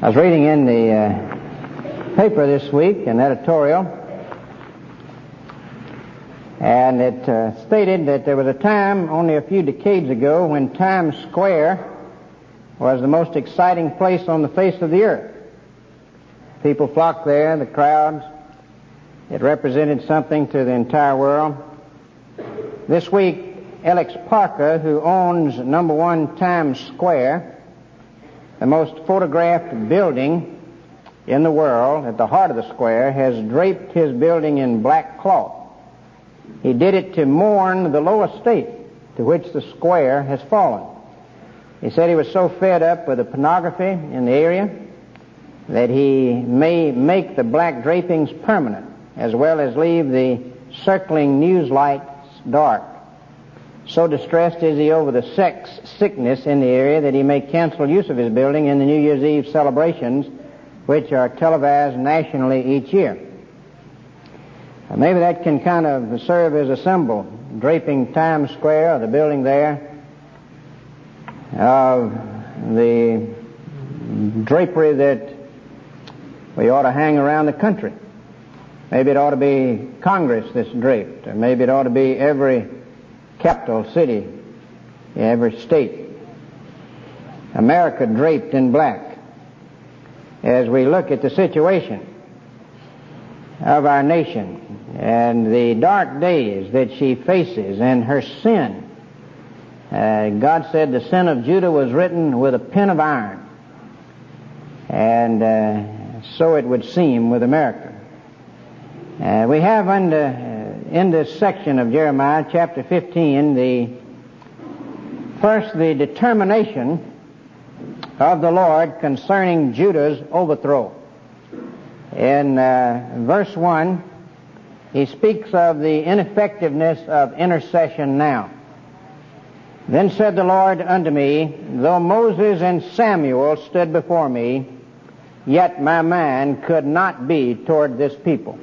I was reading in the uh, paper this week an editorial, and it uh, stated that there was a time only a few decades ago when Times Square was the most exciting place on the face of the earth. People flocked there, the crowds. It represented something to the entire world. This week, Alex Parker, who owns number one Times Square, the most photographed building in the world at the heart of the square, has draped his building in black cloth. He did it to mourn the low estate to which the square has fallen. He said he was so fed up with the pornography in the area that he may make the black drapings permanent as well as leave the circling news lights dark. So distressed is he over the sex sickness in the area that he may cancel use of his building in the New Year's Eve celebrations, which are televised nationally each year. Maybe that can kind of serve as a symbol, draping Times Square, or the building there, of the drapery that we ought to hang around the country. Maybe it ought to be Congress that's draped, or maybe it ought to be every capital city every state. America draped in black. As we look at the situation of our nation and the dark days that she faces and her sin, uh, God said the sin of Judah was written with a pen of iron. And uh, so it would seem with America. Uh, we have under in this section of Jeremiah chapter 15, the first the determination of the Lord concerning Judah's overthrow. In uh, verse 1, he speaks of the ineffectiveness of intercession now. Then said the Lord unto me, Though Moses and Samuel stood before me, yet my mind could not be toward this people.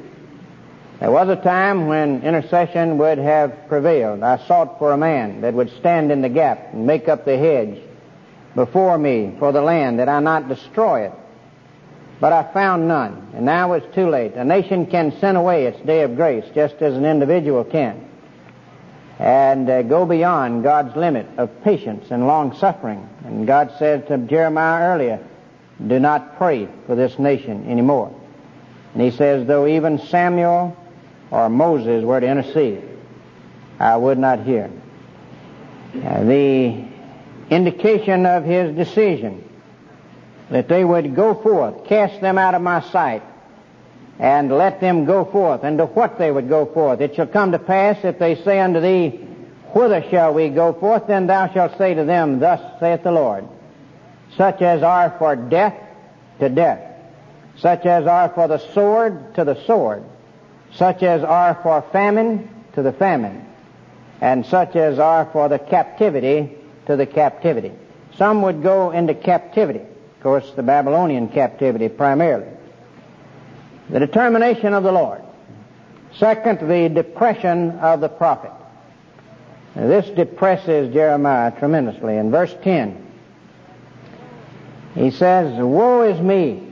There was a time when intercession would have prevailed. I sought for a man that would stand in the gap and make up the hedge before me for the land that I not destroy it. But I found none, and now it's too late. A nation can send away its day of grace just as an individual can, and uh, go beyond God's limit of patience and long suffering. And God said to Jeremiah earlier, do not pray for this nation anymore. And he says, though even Samuel or Moses were to intercede, I would not hear. Uh, the indication of his decision that they would go forth, cast them out of my sight, and let them go forth, and to what they would go forth. It shall come to pass if they say unto thee, Whither shall we go forth? Then thou shalt say to them, Thus saith the Lord, such as are for death to death, such as are for the sword to the sword, such as are for famine to the famine, and such as are for the captivity to the captivity. Some would go into captivity. Of course, the Babylonian captivity primarily. The determination of the Lord. Second, the depression of the prophet. Now, this depresses Jeremiah tremendously. In verse 10, he says, Woe is me,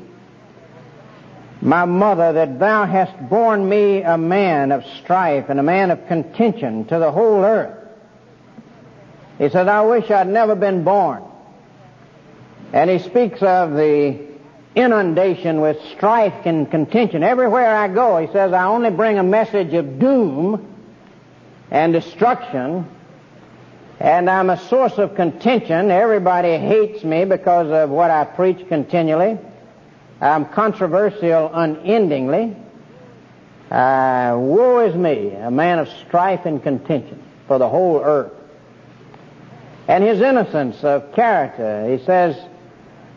my mother, that thou hast borne me a man of strife and a man of contention to the whole earth. He said, I wish I'd never been born. And he speaks of the inundation with strife and contention. Everywhere I go, he says, I only bring a message of doom and destruction, and I'm a source of contention. Everybody hates me because of what I preach continually. I'm controversial unendingly. Uh, woe is me, a man of strife and contention for the whole earth. And his innocence of character, he says,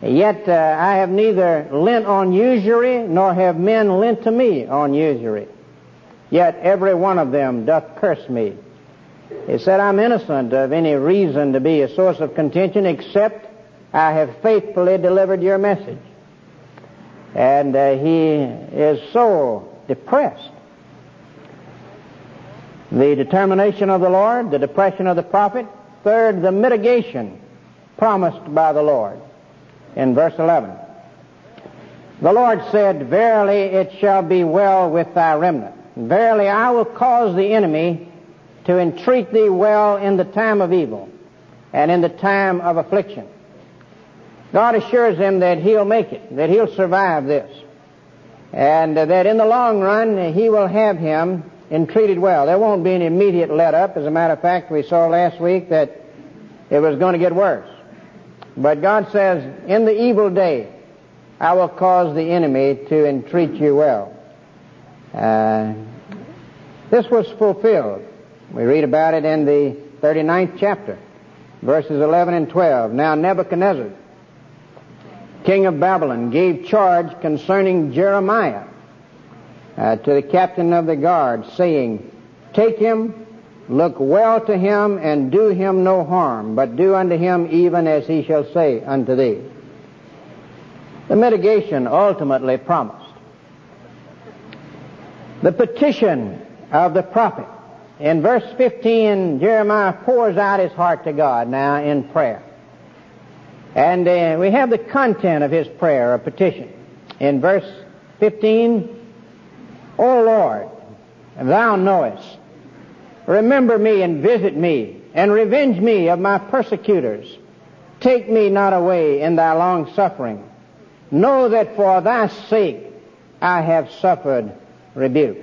Yet uh, I have neither lent on usury, nor have men lent to me on usury. Yet every one of them doth curse me. He said, I'm innocent of any reason to be a source of contention, except I have faithfully delivered your message and uh, he is so depressed. The determination of the Lord, the depression of the prophet. Third, the mitigation promised by the Lord in verse 11. The Lord said, Verily it shall be well with thy remnant. Verily I will cause the enemy to entreat thee well in the time of evil and in the time of affliction. God assures him that he'll make it, that he'll survive this, and that in the long run he will have him entreated well. There won't be an immediate let up. As a matter of fact, we saw last week that it was going to get worse. But God says, in the evil day, I will cause the enemy to entreat you well. Uh, this was fulfilled. We read about it in the 39th chapter, verses 11 and 12. Now Nebuchadnezzar, king of Babylon, gave charge concerning Jeremiah uh, to the captain of the guard, saying, Take him, look well to him, and do him no harm, but do unto him even as he shall say unto thee. The mitigation ultimately promised. The petition of the prophet. In verse 15, Jeremiah pours out his heart to God now in prayer. And uh, we have the content of his prayer, a petition. In verse 15, O Lord, thou knowest, remember me and visit me, and revenge me of my persecutors. Take me not away in thy long suffering. Know that for thy sake I have suffered rebuke.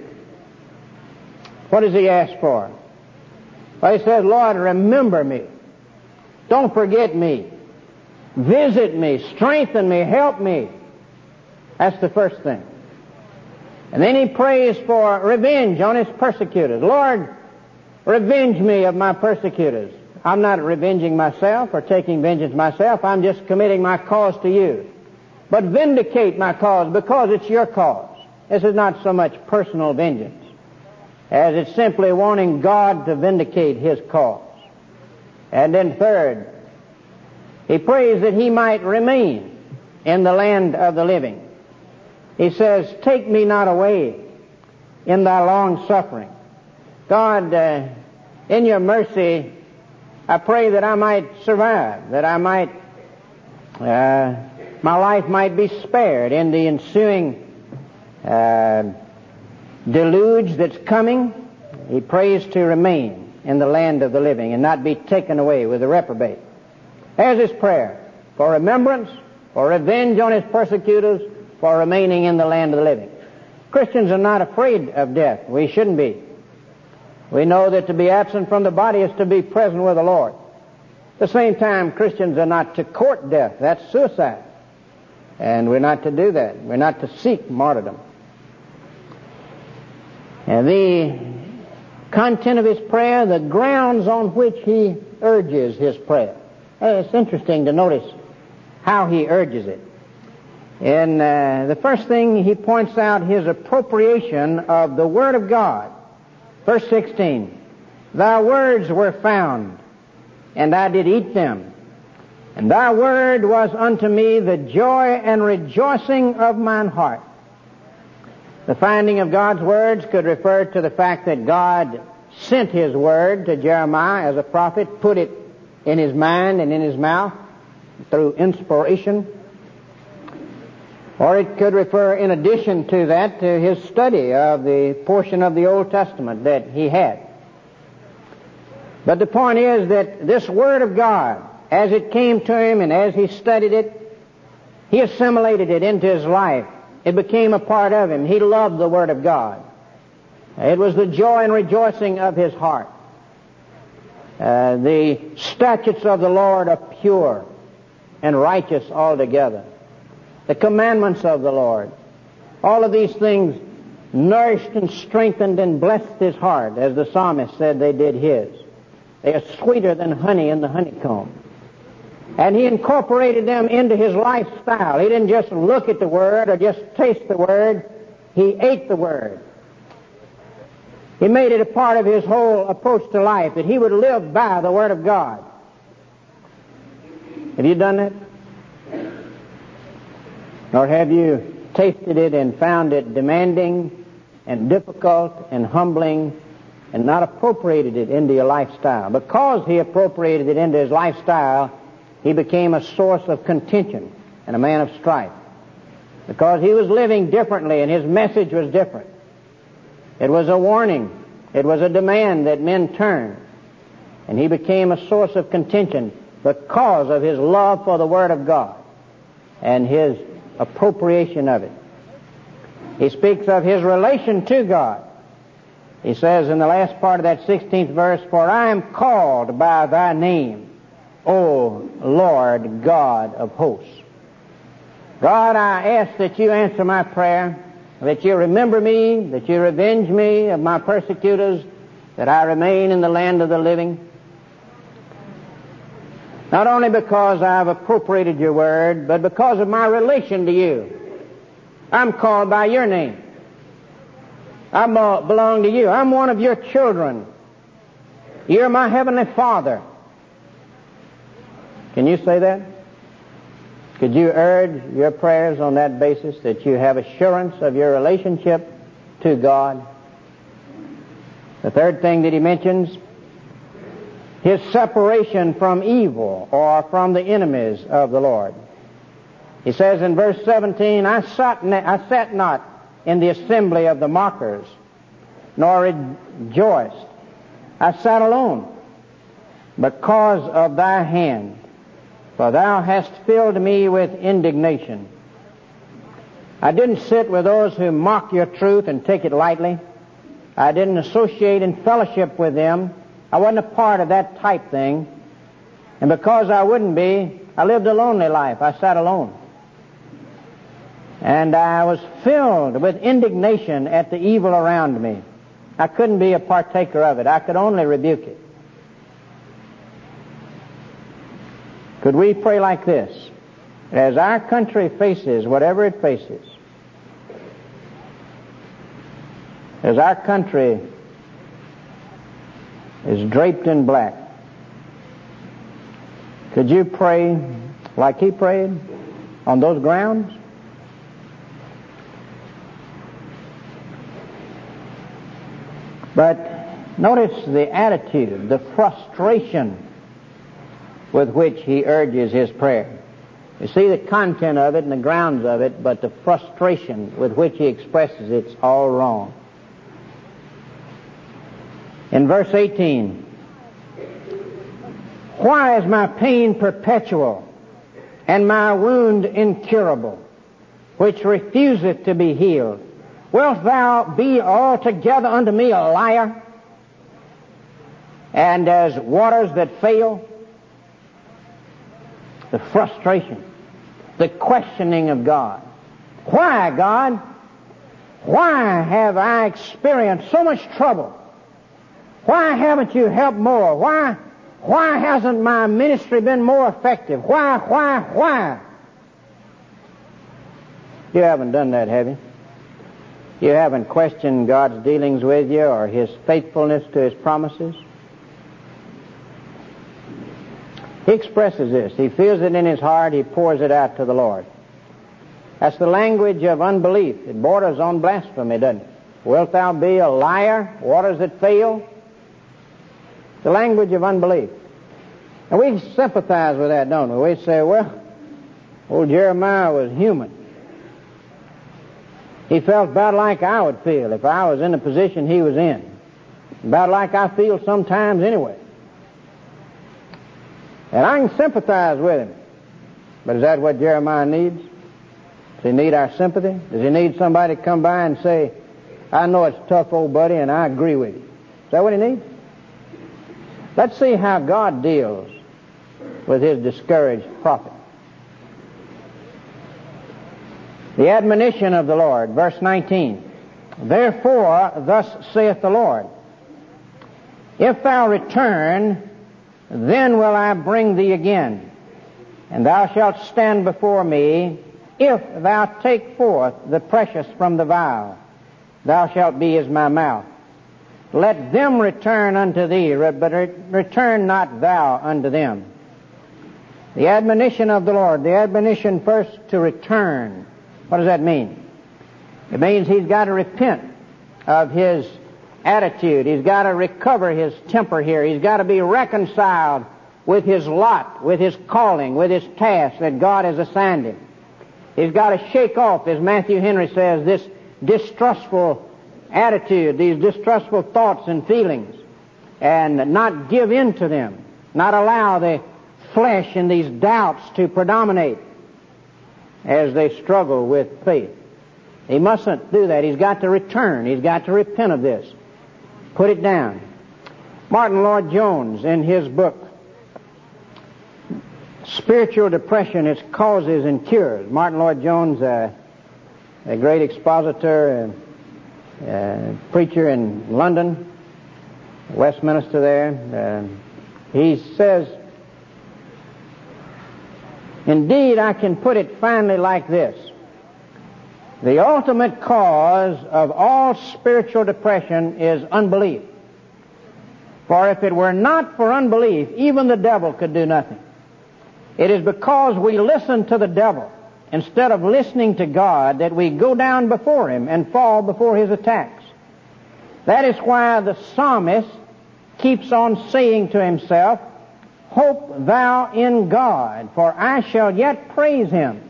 What does he ask for? Well, he says, Lord, remember me. Don't forget me. Visit me. Strengthen me. Help me. That's the first thing. And then he prays for revenge on his persecutors. Lord, revenge me of my persecutors. I'm not revenging myself or taking vengeance myself. I'm just committing my cause to you. But vindicate my cause because it's your cause. This is not so much personal vengeance as it's simply wanting God to vindicate his cause. And then third, he prays that he might remain in the land of the living. He says, Take me not away in thy long suffering. God, uh, in your mercy, I pray that I might survive, that I might, uh, my life might be spared in the ensuing uh, deluge that's coming. He prays to remain in the land of the living and not be taken away with the reprobate. There's his prayer for remembrance, for revenge on his persecutors, for remaining in the land of the living. Christians are not afraid of death. We shouldn't be. We know that to be absent from the body is to be present with the Lord. At the same time, Christians are not to court death. That's suicide. And we're not to do that. We're not to seek martyrdom. And the content of his prayer, the grounds on which he urges his prayer. It's interesting to notice how he urges it. And uh, the first thing he points out his appropriation of the Word of God. Verse 16, Thy words were found, and I did eat them. And thy word was unto me the joy and rejoicing of mine heart. The finding of God's words could refer to the fact that God sent His word to Jeremiah as a prophet, put it in his mind and in his mouth through inspiration. Or it could refer, in addition to that, to his study of the portion of the Old Testament that he had. But the point is that this Word of God, as it came to him and as he studied it, he assimilated it into his life. It became a part of him. He loved the Word of God. It was the joy and rejoicing of his heart. Uh, the statutes of the Lord are pure and righteous altogether the commandments of the Lord. All of these things nourished and strengthened and blessed his heart, as the psalmist said they did his. They are sweeter than honey in the honeycomb. And he incorporated them into his lifestyle. He didn't just look at the Word or just taste the Word. He ate the Word. He made it a part of his whole approach to life, that he would live by the Word of God. Have you done that? Nor have you tasted it and found it demanding and difficult and humbling and not appropriated it into your lifestyle. Because he appropriated it into his lifestyle, he became a source of contention and a man of strife. because he was living differently and his message was different. It was a warning. It was a demand that men turn. And he became a source of contention because of his love for the Word of God and his appropriation of it. He speaks of his relation to God. He says in the last part of that 16th verse, For I am called by thy name, O Lord God of hosts. God, I ask that you answer my prayer, that you remember me, that you revenge me of my persecutors, that I remain in the land of the living. Not only because I've appropriated your word, but because of my relation to you. I'm called by your name. I belong to you. I'm one of your children. You're my heavenly Father. Can you say that? Could you urge your prayers on that basis that you have assurance of your relationship to God? The third thing that he mentions, his separation from evil or from the enemies of the Lord. He says in verse 17, I sat, I sat not in the assembly of the mockers, nor rejoiced. I sat alone because of thy hand, for thou hast filled me with indignation. I didn't sit with those who mock your truth and take it lightly. I didn't associate in fellowship with them. I wasn't a part of that type thing. And because I wouldn't be, I lived a lonely life. I sat alone. And I was filled with indignation at the evil around me. I couldn't be a partaker of it. I could only rebuke it. Could we pray like this? As our country faces whatever it faces, as our country is draped in black, could you pray like he prayed on those grounds? But notice the attitude, the frustration with which he urges his prayer. You see the content of it and the grounds of it, but the frustration with which he expresses it's all wrong. In verse 18, why is my pain perpetual and my wound incurable, which refuseth to be healed? Wilt thou be altogether unto me a liar? And as waters that fail, the frustration, the questioning of God. Why, God? Why have I experienced so much trouble? Why haven't you helped more? Why, why hasn't my ministry been more effective? Why, why, why? You haven't done that, have you? You haven't questioned God's dealings with you or His faithfulness to His promises? He expresses this. He feels it in his heart. He pours it out to the Lord. That's the language of unbelief. It borders on blasphemy, doesn't it? Wilt thou be a liar? Waters that fail? The language of unbelief. And we sympathize with that, don't we? We say, well, old Jeremiah was human. He felt about like I would feel if I was in the position he was in. About like I feel sometimes anyway. And I can sympathize with him. But is that what Jeremiah needs? Does he need our sympathy? Does he need somebody to come by and say, I know it's tough, old buddy, and I agree with you? Is that what he needs? Let's see how God deals with his discouraged prophet. The admonition of the Lord, verse 19. Therefore, thus saith the Lord, If thou return, then will I bring thee again, and thou shalt stand before me, if thou take forth the precious from the vial. Thou shalt be as my mouth. Let them return unto thee, but return not thou unto them. The admonition of the Lord, the admonition first to return. What does that mean? It means he's got to repent of his attitude. He's got to recover his temper here. He's got to be reconciled with his lot, with his calling, with his task that God has assigned him. He's got to shake off, as Matthew Henry says, this distrustful attitude, these distrustful thoughts and feelings, and not give in to them, not allow the flesh and these doubts to predominate as they struggle with faith. He mustn't do that. He's got to return. He's got to repent of this. Put it down. Martyn Lloyd-Jones, in his book, Spiritual Depression, Its Causes and Cures. Martyn Lloyd-Jones, uh, a great expositor, uh, uh, preacher in London, Westminster there. Uh, he says, Indeed, I can put it finally like this. The ultimate cause of all spiritual depression is unbelief. For if it were not for unbelief, even the devil could do nothing. It is because we listen to the devil instead of listening to God that we go down before him and fall before his attacks. That is why the psalmist keeps on saying to himself, Hope thou in God, for I shall yet praise him.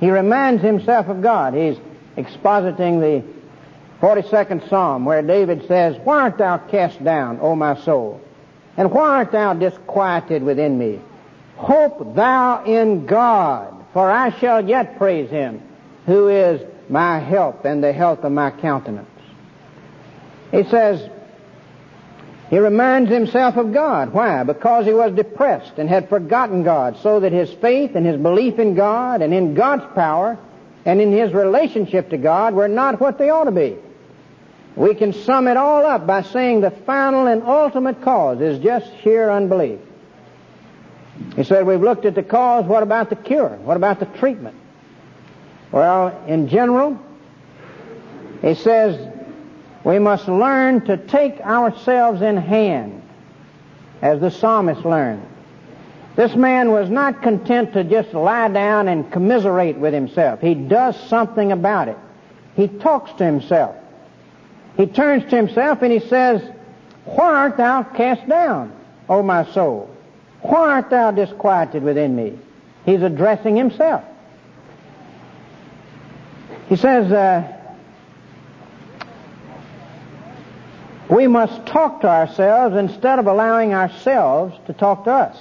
He reminds himself of God. He's expositing the 42nd Psalm where David says, Why art thou cast down, O my soul? And why art thou disquieted within me? Hope thou in God, for I shall yet praise him, who is my help and the health of my countenance. He says, he reminds himself of God. Why? Because he was depressed and had forgotten God, so that his faith and his belief in God and in God's power and in his relationship to God were not what they ought to be. We can sum it all up by saying the final and ultimate cause is just sheer unbelief. He said, We've looked at the cause, what about the cure? What about the treatment? Well, in general, he says we must learn to take ourselves in hand, as the psalmist learned. This man was not content to just lie down and commiserate with himself. He does something about it. He talks to himself. He turns to himself and he says, Why art thou cast down, O my soul? Why art thou disquieted within me? He's addressing himself. He says, uh, We must talk to ourselves instead of allowing ourselves to talk to us.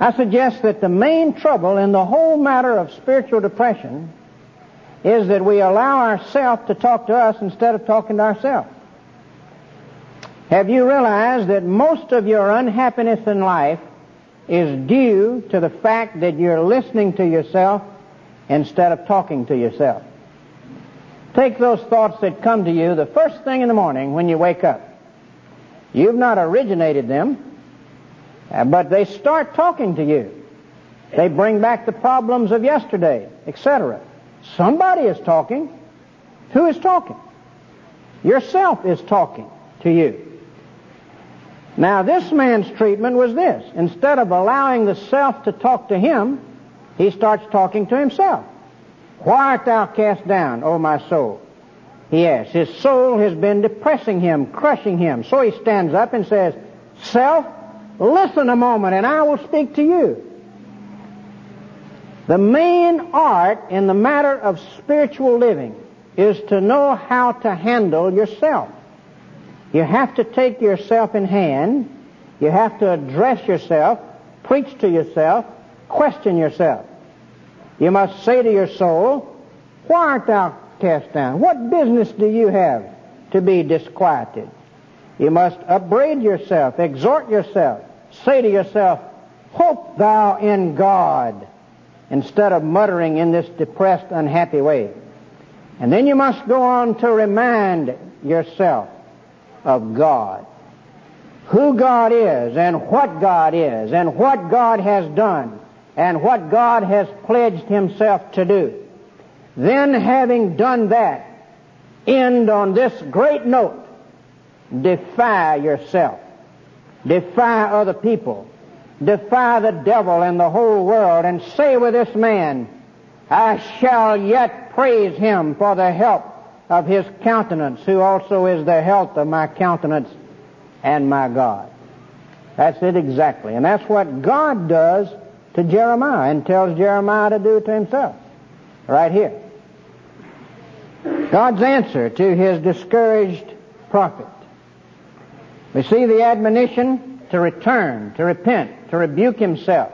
I suggest that the main trouble in the whole matter of spiritual depression is that we allow ourselves to talk to us instead of talking to ourselves. Have you realized that most of your unhappiness in life is due to the fact that you're listening to yourself instead of talking to yourself? Take those thoughts that come to you the first thing in the morning when you wake up. You've not originated them, Uh, but they start talking to you. They bring back the problems of yesterday, etc. Somebody is talking. Who is talking? Yourself is talking to you. Now, this man's treatment was this. Instead of allowing the self to talk to him, he starts talking to himself. Why art thou cast down, O my soul? Yes, his soul has been depressing him, crushing him. So he stands up and says, Self, listen a moment and I will speak to you. The main art in the matter of spiritual living is to know how to handle yourself. You have to take yourself in hand. You have to address yourself, preach to yourself, question yourself. You must say to your soul, Why art thou cast down? What business do you have to be disquieted? You must upbraid yourself, exhort yourself, say to yourself, Hope thou in God, instead of muttering in this depressed, unhappy way. And then you must go on to remind yourself of God. Who God is and what God is and what God has done and what God has pledged himself to do. Then having done that, end on this great note. Defy yourself. Defy other people. Defy the devil and the whole world and say with this man, I shall yet praise him for the help of his countenance, who also is the health of my countenance and my God. That's it exactly. And that's what God does to Jeremiah and tells Jeremiah to do to himself. Right here. God's answer to his discouraged prophet. We see the admonition to return, to repent, to rebuke himself,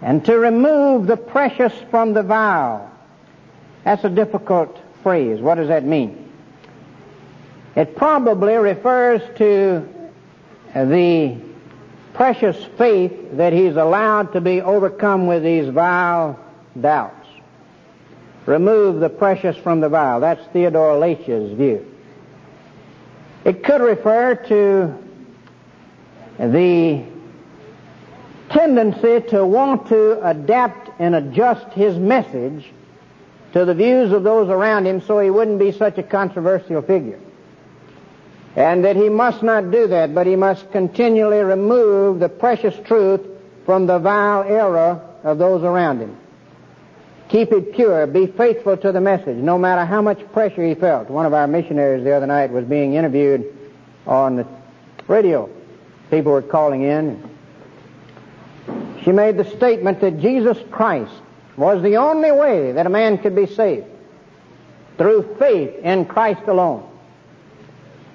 and to remove the precious from the vile. That's a difficult phrase. What does that mean? It probably refers to the precious faith that he's allowed to be overcome with these vile doubts. Remove the precious from the vile. That's Theodore Laetsch's view. It could refer to the tendency to want to adapt and adjust his message to the views of those around him so he wouldn't be such a controversial figure. And that he must not do that, but he must continually remove the precious truth from the vile error of those around him. Keep it pure. Be faithful to the message, no matter how much pressure he felt. One of our missionaries the other night was being interviewed on the radio. People were calling in. She made the statement that Jesus Christ was the only way that a man could be saved through faith in Christ alone.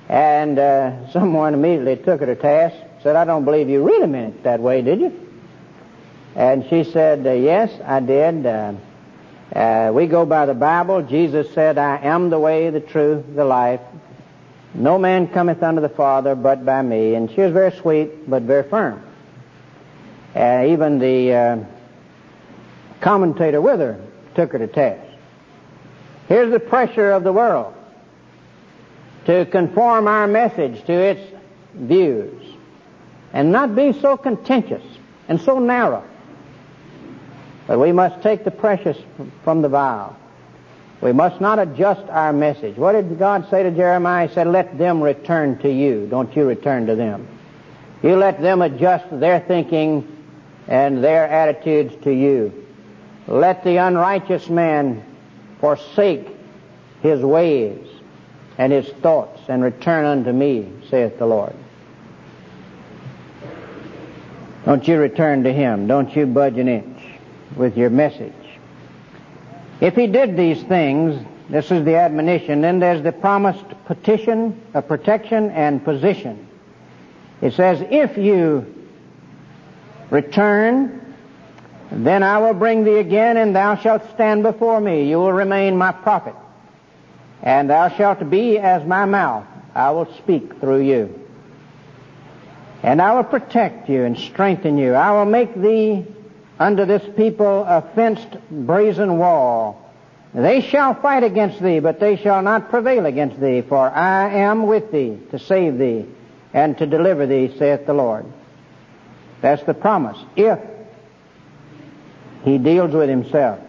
And uh, someone immediately took her to task, said, I don't believe you really meant it that way, did you? And she said, uh, Yes, I did. Uh, uh, we go by the Bible. Jesus said, I am the way, the truth, the life. No man cometh unto the Father but by me. And she was very sweet, but very firm. Uh, even the uh, commentator with her took her to task. Here's the pressure of the world to conform our message to its views and not be so contentious and so narrow. But we must take the precious from the vile. We must not adjust our message. What did God say to Jeremiah? He said, Let them return to you. Don't you return to them. You let them adjust their thinking and their attitudes to you. Let the unrighteous man forsake his ways and his thoughts and return unto me, saith the Lord. Don't you return to him. Don't you budge an inch with your message. If he did these things, this is the admonition, then there's the promised petition, a protection, and position. It says, if you return, then I will bring thee again, and thou shalt stand before me. You will remain my prophet. And thou shalt be as my mouth. I will speak through you. And I will protect you and strengthen you. I will make thee unto this people a fenced brazen wall. They shall fight against thee, but they shall not prevail against thee, for I am with thee to save thee and to deliver thee, saith the Lord. That's the promise. If he deals with himself,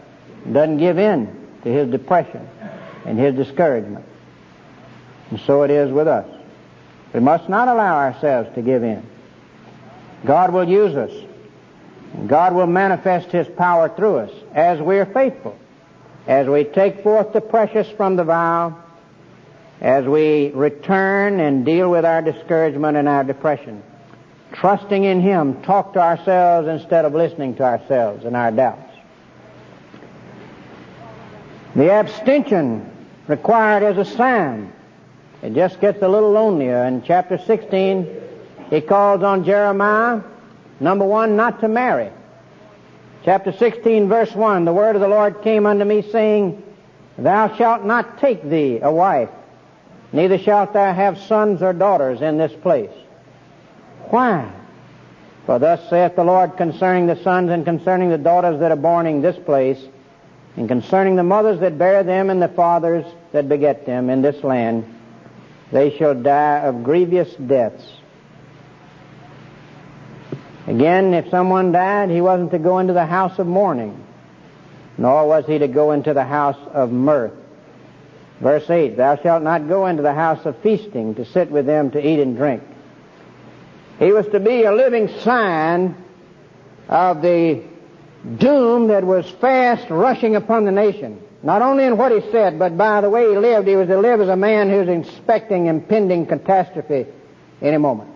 doesn't give in to his depression and his discouragement. And so it is with us. We must not allow ourselves to give in. God will use us God will manifest His power through us as we are faithful, as we take forth the precious from the vile, as we return and deal with our discouragement and our depression. Trusting in Him, talk to ourselves instead of listening to ourselves and our doubts. The abstention required as a sign. It just gets a little lonelier. In chapter 16, he calls on Jeremiah Number one, not to marry. Chapter 16, verse 1, the word of the Lord came unto me, saying, Thou shalt not take thee a wife, neither shalt thou have sons or daughters in this place. Why? For thus saith the Lord concerning the sons and concerning the daughters that are born in this place, and concerning the mothers that bear them and the fathers that beget them in this land, they shall die of grievous deaths. Again, if someone died, he wasn't to go into the house of mourning, nor was he to go into the house of mirth. Verse 8, Thou shalt not go into the house of feasting to sit with them to eat and drink. He was to be a living sign of the doom that was fast rushing upon the nation. Not only in what he said, but by the way he lived, he was to live as a man who's expecting impending catastrophe any moment.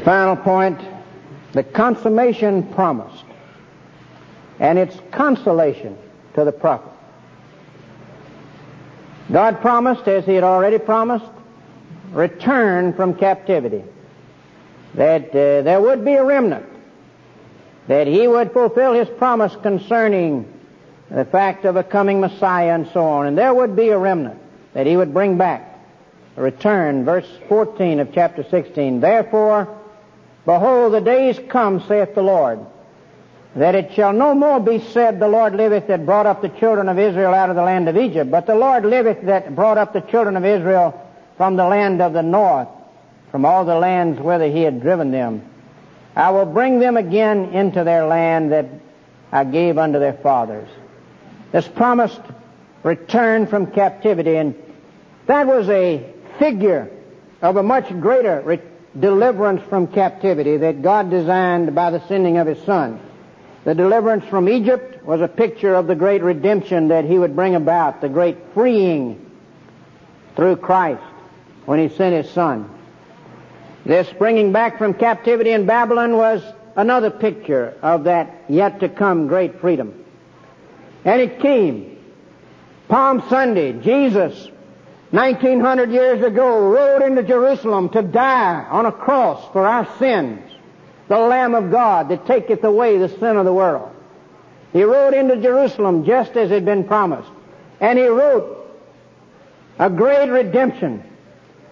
The final point, the consummation promised and its consolation to the prophet. God promised, as he had already promised, return from captivity. That uh, there would be a remnant. That he would fulfill his promise concerning the fact of a coming Messiah and so on. And there would be a remnant that he would bring back. Return, verse 14 of chapter 16. Therefore, behold, the days come, saith the Lord, that it shall no more be said, The Lord liveth that brought up the children of Israel out of the land of Egypt, but the Lord liveth that brought up the children of Israel from the land of the north, from all the lands whither he had driven them. I will bring them again into their land that I gave unto their fathers. This promised return from captivity, and that was a figure of a much greater re- deliverance from captivity that God designed by the sending of His Son. The deliverance from Egypt was a picture of the great redemption that he would bring about, the great freeing through Christ when he sent his son. This bringing back from captivity in Babylon was another picture of that yet to come great freedom. And it came. Palm Sunday, Jesus, 1900 years ago, rode into Jerusalem to die on a cross for our sins the Lamb of God that taketh away the sin of the world. He rode into Jerusalem just as had been promised. And he wrote a great redemption,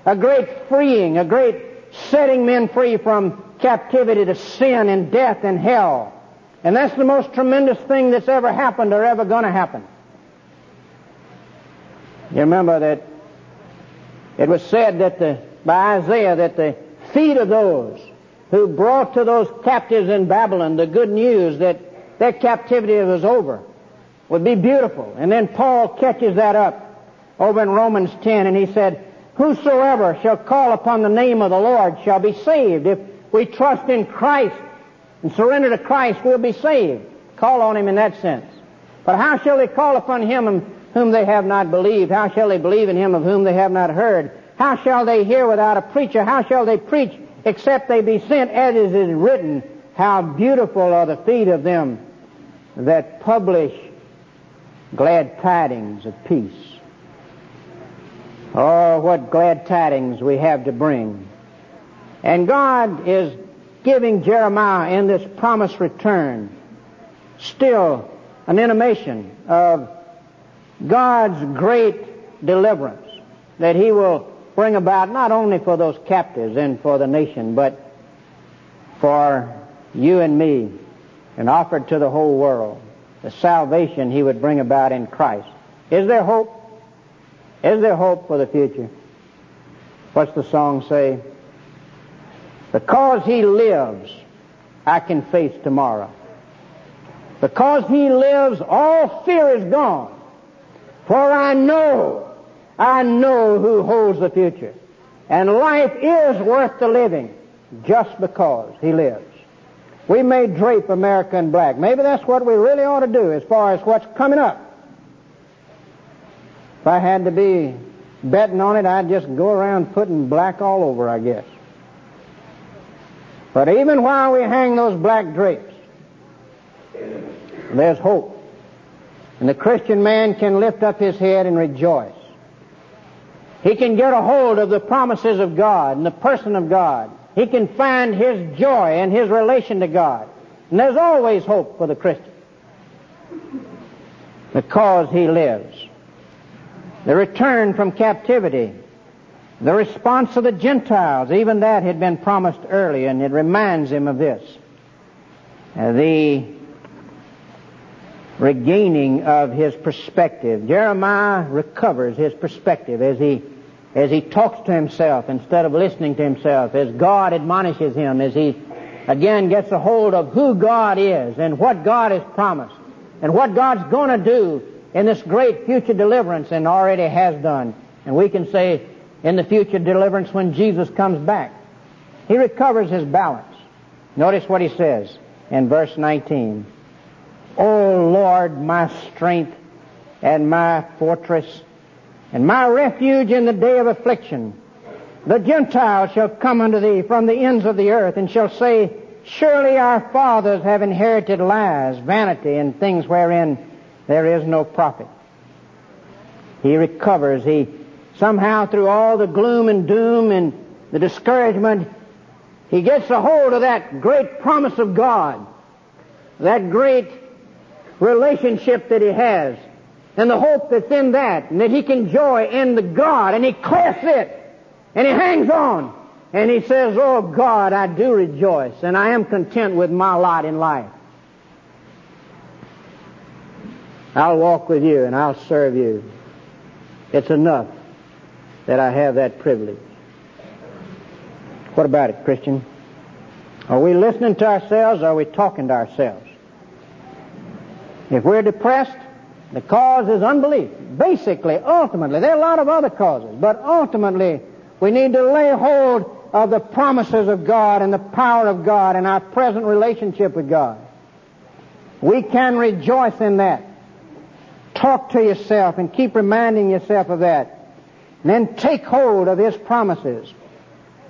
a great freeing, a great setting men free from captivity to sin and death and hell. And that's the most tremendous thing that's ever happened or ever going to happen. You remember that it was said that the, by Isaiah that the feet of those who brought to those captives in Babylon the good news that their captivity was over would be beautiful. And then Paul catches that up over in Romans 10 and he said, Whosoever shall call upon the name of the Lord shall be saved. If we trust in Christ and surrender to Christ, we'll be saved. Call on Him in that sense. But how shall they call upon Him whom they have not believed? How shall they believe in Him of whom they have not heard? How shall they hear without a preacher? How shall they preach except they be sent as it is written, how beautiful are the feet of them that publish glad tidings of peace. Oh, what glad tidings we have to bring. And God is giving Jeremiah in this promised return still an intimation of God's great deliverance that He will bring about not only for those captives and for the nation, but for you and me and offered to the whole world the salvation he would bring about in Christ. Is there hope? Is there hope for the future? What's the song say? Because he lives, I can face tomorrow. Because he lives, all fear is gone. For I know I know who holds the future. And life is worth the living just because he lives. We may drape America in black. Maybe that's what we really ought to do as far as what's coming up. If I had to be betting on it, I'd just go around putting black all over, I guess. But even while we hang those black drapes, there's hope. And the Christian man can lift up his head and rejoice. He can get a hold of the promises of God and the person of God. He can find his joy and his relation to God. And there's always hope for the Christian. Because he lives. The return from captivity. The response of the Gentiles, even that had been promised early, and it reminds him of this. Uh, the regaining of his perspective. Jeremiah recovers his perspective as he as he talks to himself instead of listening to himself, as God admonishes him, as he again gets a hold of who God is and what God has promised and what God's going to do in this great future deliverance and already has done. And we can say in the future deliverance when Jesus comes back. He recovers his balance. Notice what he says in verse 19. O Lord, my strength and my fortress and my refuge in the day of affliction. The Gentiles shall come unto thee from the ends of the earth and shall say, Surely our fathers have inherited lies, vanity, and things wherein there is no profit. He recovers. He somehow through all the gloom and doom and the discouragement, he gets a hold of that great promise of God, that great relationship that he has, and the hope that's in that, and that he can joy in the God, and he clefts it, and he hangs on, and he says, Oh God, I do rejoice, and I am content with my lot in life. I'll walk with you and I'll serve you. It's enough that I have that privilege. What about it, Christian? Are we listening to ourselves or are we talking to ourselves? If we're depressed, the cause is unbelief. Basically, ultimately, there are a lot of other causes, but ultimately, we need to lay hold of the promises of God and the power of God and our present relationship with God. We can rejoice in that. Talk to yourself and keep reminding yourself of that. And then take hold of His promises.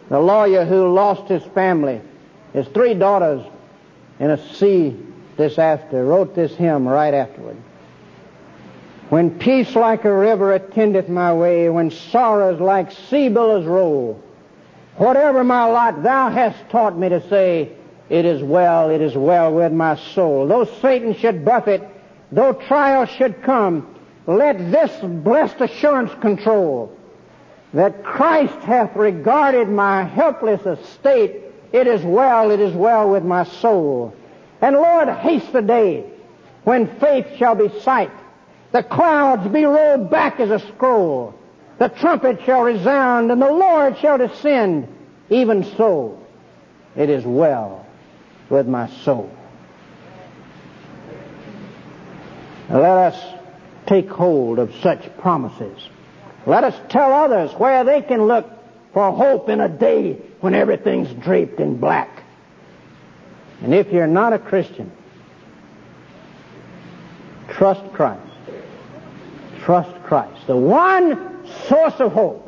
The lawyer who lost his family, his three daughters in a sea disaster, wrote this hymn right afterward. When peace like a river attendeth my way, when sorrows like sea billows roll, whatever my lot, thou hast taught me to say, it is well, it is well with my soul. Though Satan should buffet, though trials should come, let this blessed assurance control that Christ hath regarded my helpless estate. It is well, it is well with my soul. And Lord, haste the day when faith shall be sight, the clouds be rolled back as a scroll, the trumpet shall resound, and the Lord shall descend. Even so, it is well with my soul. Let us take hold of such promises. Let us tell others where they can look for hope in a day when everything's draped in black. And if you're not a Christian, trust Christ. Trust Christ. The one source of hope.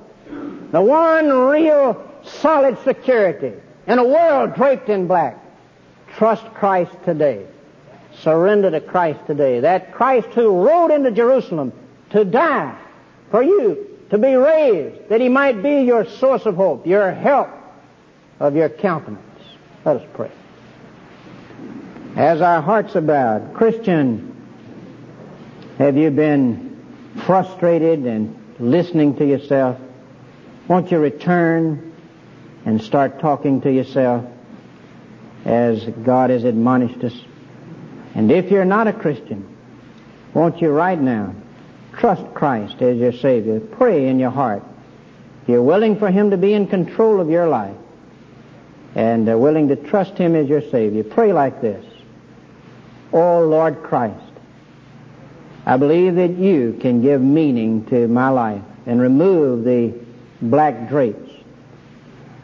The one real solid security in a world draped in black. Trust Christ today. Surrender to Christ today. That Christ who rode into Jerusalem to die for you, to be raised, that he might be your source of hope, your help of your countenance. Let us pray. As our hearts bowed, Christian, have you been frustrated and listening to yourself? Won't you return and start talking to yourself as God has admonished us? And if you're not a Christian, won't you right now trust Christ as your Savior? Pray in your heart. If you're willing for Him to be in control of your life and are willing to trust Him as your Savior, pray like this. Oh Lord Christ, I believe that you can give meaning to my life and remove the black drapes.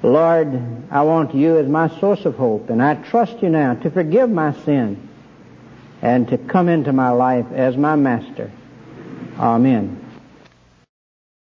Lord, I want you as my source of hope, and I trust you now to forgive my sin and to come into my life as my master. Amen.